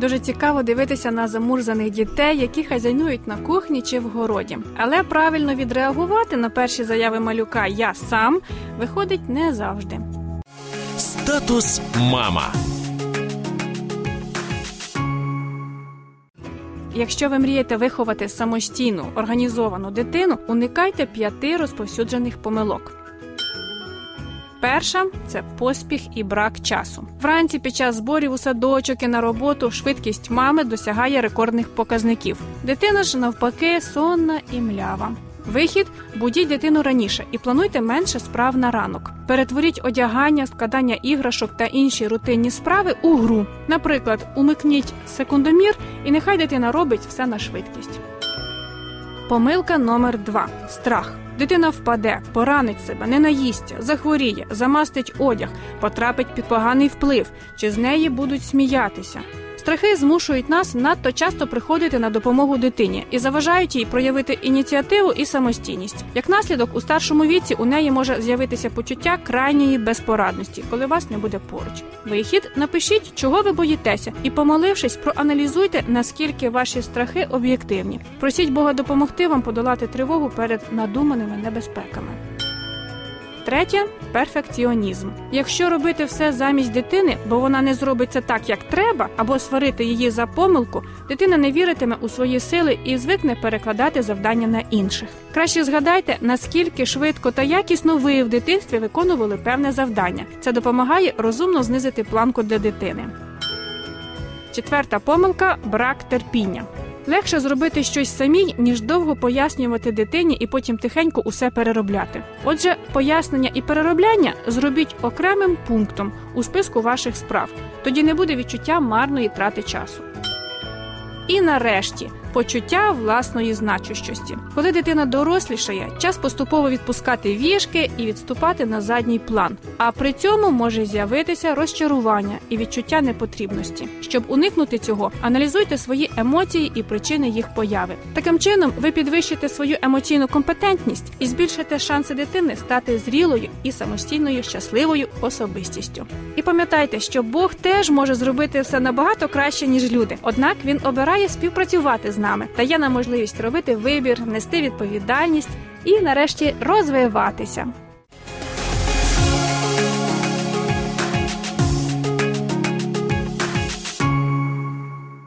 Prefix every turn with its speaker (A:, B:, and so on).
A: Дуже цікаво дивитися на замурзаних дітей, які хазяйнують на кухні чи в городі. Але правильно відреагувати на перші заяви малюка Я сам виходить не завжди.
B: Статус мама.
A: Якщо ви мрієте виховати самостійну організовану дитину, уникайте п'яти розповсюджених помилок. Перша це поспіх і брак часу. Вранці під час зборів у садочок і на роботу швидкість мами досягає рекордних показників. Дитина ж навпаки сонна і млява. Вихід будіть дитину раніше і плануйте менше справ на ранок. Перетворіть одягання, складання іграшок та інші рутинні справи у гру. Наприклад, умикніть секундомір, і нехай дитина робить все на швидкість. Помилка номер 2 страх. Дитина впаде, поранить себе, не наїсть, захворіє, замастить одяг, потрапить під поганий вплив, чи з неї будуть сміятися. Страхи змушують нас надто часто приходити на допомогу дитині і заважають їй проявити ініціативу і самостійність. Як наслідок, у старшому віці у неї може з'явитися почуття крайньої безпорадності, коли вас не буде поруч. Вихід напишіть, чого ви боїтеся, і, помолившись, проаналізуйте, наскільки ваші страхи об'єктивні. Просіть Бога допомогти вам подолати тривогу перед надуманими небезпеками. Третє перфекціонізм. Якщо робити все замість дитини, бо вона не зробить це так, як треба, або сварити її за помилку, дитина не віритиме у свої сили і звикне перекладати завдання на інших. Краще згадайте, наскільки швидко та якісно ви в дитинстві виконували певне завдання. Це допомагає розумно знизити планку для дитини. Четверта помилка брак терпіння. Легше зробити щось самій, ніж довго пояснювати дитині і потім тихенько усе переробляти. Отже, пояснення і переробляння зробіть окремим пунктом у списку ваших справ. Тоді не буде відчуття марної трати часу. І нарешті почуття власної значущості. Коли дитина дорослішає, час поступово відпускати вішки і відступати на задній план. А при цьому може з'явитися розчарування і відчуття непотрібності. Щоб уникнути цього, аналізуйте свої емоції і причини їх появи. Таким чином, ви підвищите свою емоційну компетентність і збільшите шанси дитини стати зрілою і самостійною щасливою особистістю. І пам'ятайте, що Бог теж може зробити все набагато краще ніж люди однак він обирає співпрацювати з нами, дає нам можливість робити вибір, нести відповідальність і, нарешті, розвиватися.